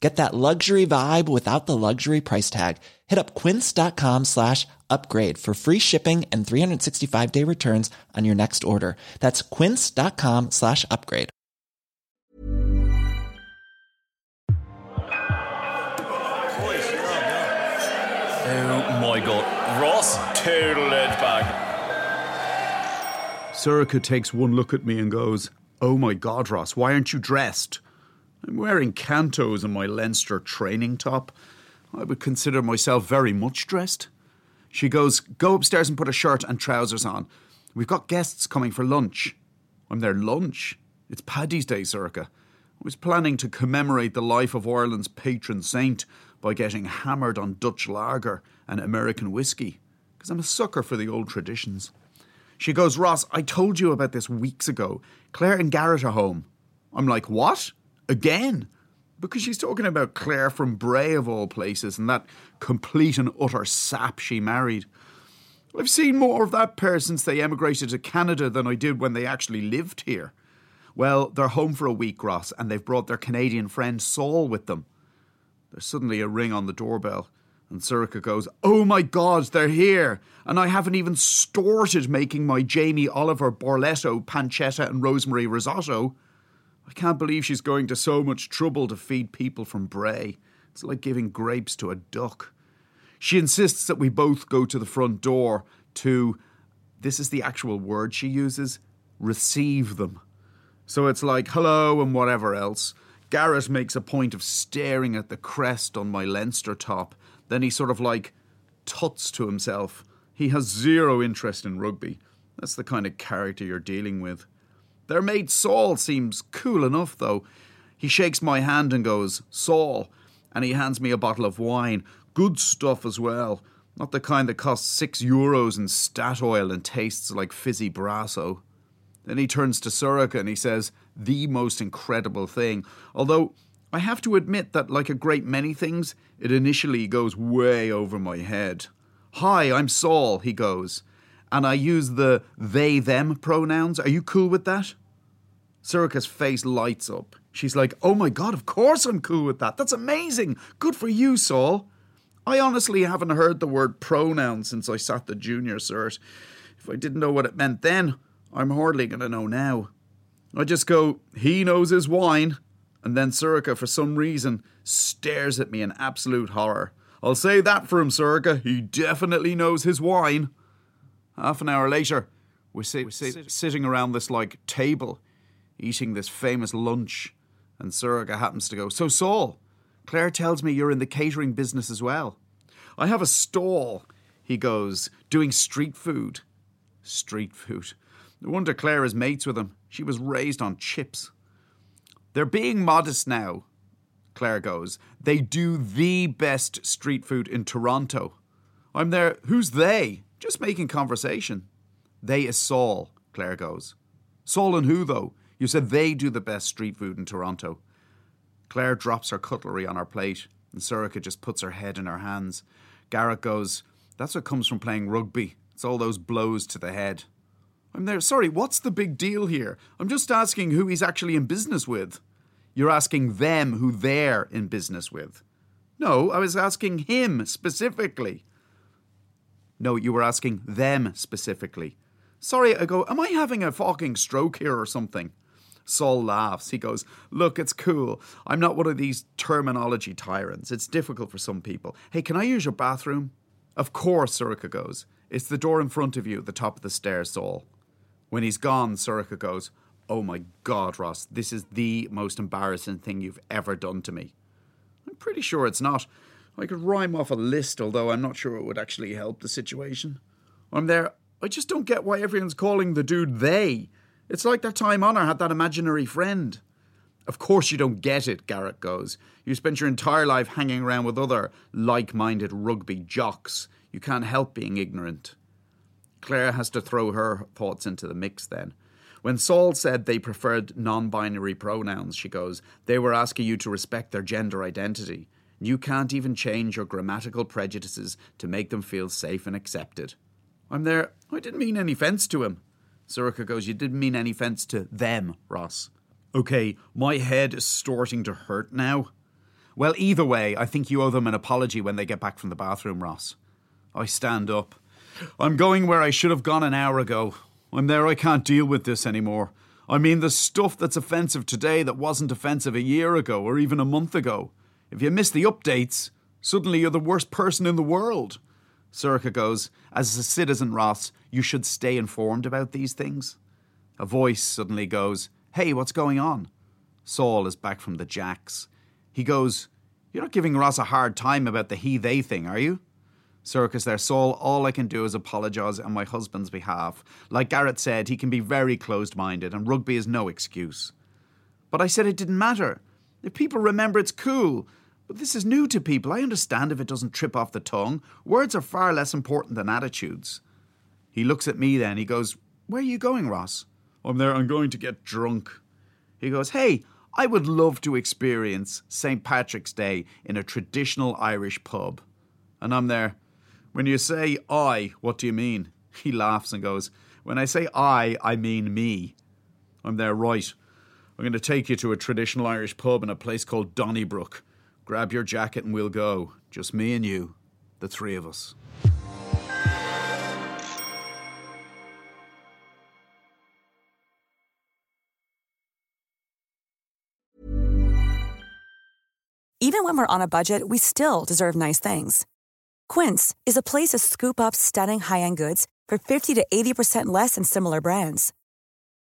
Get that luxury vibe without the luxury price tag. Hit up quince.com slash upgrade for free shipping and 365 day returns on your next order. That's quince.com slash upgrade. Oh my god. Ross total edge back. Sorcha takes one look at me and goes, Oh my god, Ross, why aren't you dressed? I'm wearing cantos and my Leinster training top. I would consider myself very much dressed. She goes, Go upstairs and put a shirt and trousers on. We've got guests coming for lunch. I'm their lunch. It's Paddy's Day, Sorcha. I was planning to commemorate the life of Ireland's patron saint by getting hammered on Dutch lager and American whiskey, because I'm a sucker for the old traditions. She goes, Ross, I told you about this weeks ago. Claire and Garrett are home. I'm like, what? Again? Because she's talking about Claire from Bray, of all places, and that complete and utter sap she married. I've seen more of that pair since they emigrated to Canada than I did when they actually lived here. Well, they're home for a week, Ross, and they've brought their Canadian friend Saul with them. There's suddenly a ring on the doorbell, and Sorcha goes, Oh my god, they're here! And I haven't even started making my Jamie Oliver Borletto, pancetta, and rosemary risotto. I can't believe she's going to so much trouble to feed people from Bray. It's like giving grapes to a duck. She insists that we both go to the front door to, this is the actual word she uses, receive them. So it's like hello and whatever else. Garrett makes a point of staring at the crest on my Leinster top. Then he sort of like tuts to himself. He has zero interest in rugby. That's the kind of character you're dealing with. Their mate Saul seems cool enough, though. He shakes my hand and goes, Saul, and he hands me a bottle of wine. Good stuff as well. Not the kind that costs six euros in Statoil and tastes like fizzy Brasso. Then he turns to Sorcha and he says, The most incredible thing. Although, I have to admit that, like a great many things, it initially goes way over my head. Hi, I'm Saul, he goes. And I use the they them pronouns. Are you cool with that? Sorcha's face lights up. She's like, Oh my god, of course I'm cool with that. That's amazing. Good for you, Saul. I honestly haven't heard the word pronoun since I sat the junior cert. If I didn't know what it meant then, I'm hardly going to know now. I just go, he knows his wine. And then Sorcha, for some reason, stares at me in absolute horror. I'll say that for him, Sorcha. He definitely knows his wine. Half an hour later, we're, sit- we're sit- sitting around this like table, eating this famous lunch, and Sorcha happens to go, So, Saul, Claire tells me you're in the catering business as well. I have a stall, he goes, doing street food. Street food. No wonder Claire is mates with him. She was raised on chips. They're being modest now, Claire goes. They do the best street food in Toronto. I'm there. Who's they? Just making conversation. They is Saul, Claire goes. Saul and who, though? You said they do the best street food in Toronto. Claire drops her cutlery on her plate, and Sorcha just puts her head in her hands. Garrett goes, That's what comes from playing rugby. It's all those blows to the head. I'm there. Sorry, what's the big deal here? I'm just asking who he's actually in business with. You're asking them who they're in business with. No, I was asking him specifically. No, you were asking them specifically. Sorry, I go, am I having a fucking stroke here or something? Saul laughs. He goes, Look, it's cool. I'm not one of these terminology tyrants. It's difficult for some people. Hey, can I use your bathroom? Of course, Sorcha goes. It's the door in front of you at the top of the stairs, Saul. When he's gone, Sorcha goes, Oh my God, Ross, this is the most embarrassing thing you've ever done to me. I'm pretty sure it's not. I could rhyme off a list, although I'm not sure it would actually help the situation. I'm there. I just don't get why everyone's calling the dude they. It's like that time Honor had that imaginary friend. Of course you don't get it, Garrett goes. You spent your entire life hanging around with other like minded rugby jocks. You can't help being ignorant. Claire has to throw her thoughts into the mix then. When Saul said they preferred non binary pronouns, she goes, they were asking you to respect their gender identity. You can't even change your grammatical prejudices to make them feel safe and accepted. I'm there. I didn't mean any offence to him. Sorcha goes, You didn't mean any offence to them, Ross. Okay, my head is starting to hurt now. Well, either way, I think you owe them an apology when they get back from the bathroom, Ross. I stand up. I'm going where I should have gone an hour ago. I'm there, I can't deal with this anymore. I mean, the stuff that's offensive today that wasn't offensive a year ago or even a month ago. If you miss the updates, suddenly you're the worst person in the world. Sorcha goes, As a citizen, Ross, you should stay informed about these things. A voice suddenly goes, Hey, what's going on? Saul is back from the jacks. He goes, You're not giving Ross a hard time about the he they thing, are you? Sorcha's there, Saul, all I can do is apologise on my husband's behalf. Like Garrett said, he can be very closed minded, and rugby is no excuse. But I said it didn't matter. If people remember, it's cool. But this is new to people. I understand if it doesn't trip off the tongue. Words are far less important than attitudes. He looks at me then. He goes, Where are you going, Ross? I'm there. I'm going to get drunk. He goes, Hey, I would love to experience St. Patrick's Day in a traditional Irish pub. And I'm there. When you say I, what do you mean? He laughs and goes, When I say I, I mean me. I'm there, right. I'm going to take you to a traditional Irish pub in a place called Donnybrook. Grab your jacket and we'll go. Just me and you, the three of us. Even when we're on a budget, we still deserve nice things. Quince is a place to scoop up stunning high end goods for 50 to 80% less than similar brands.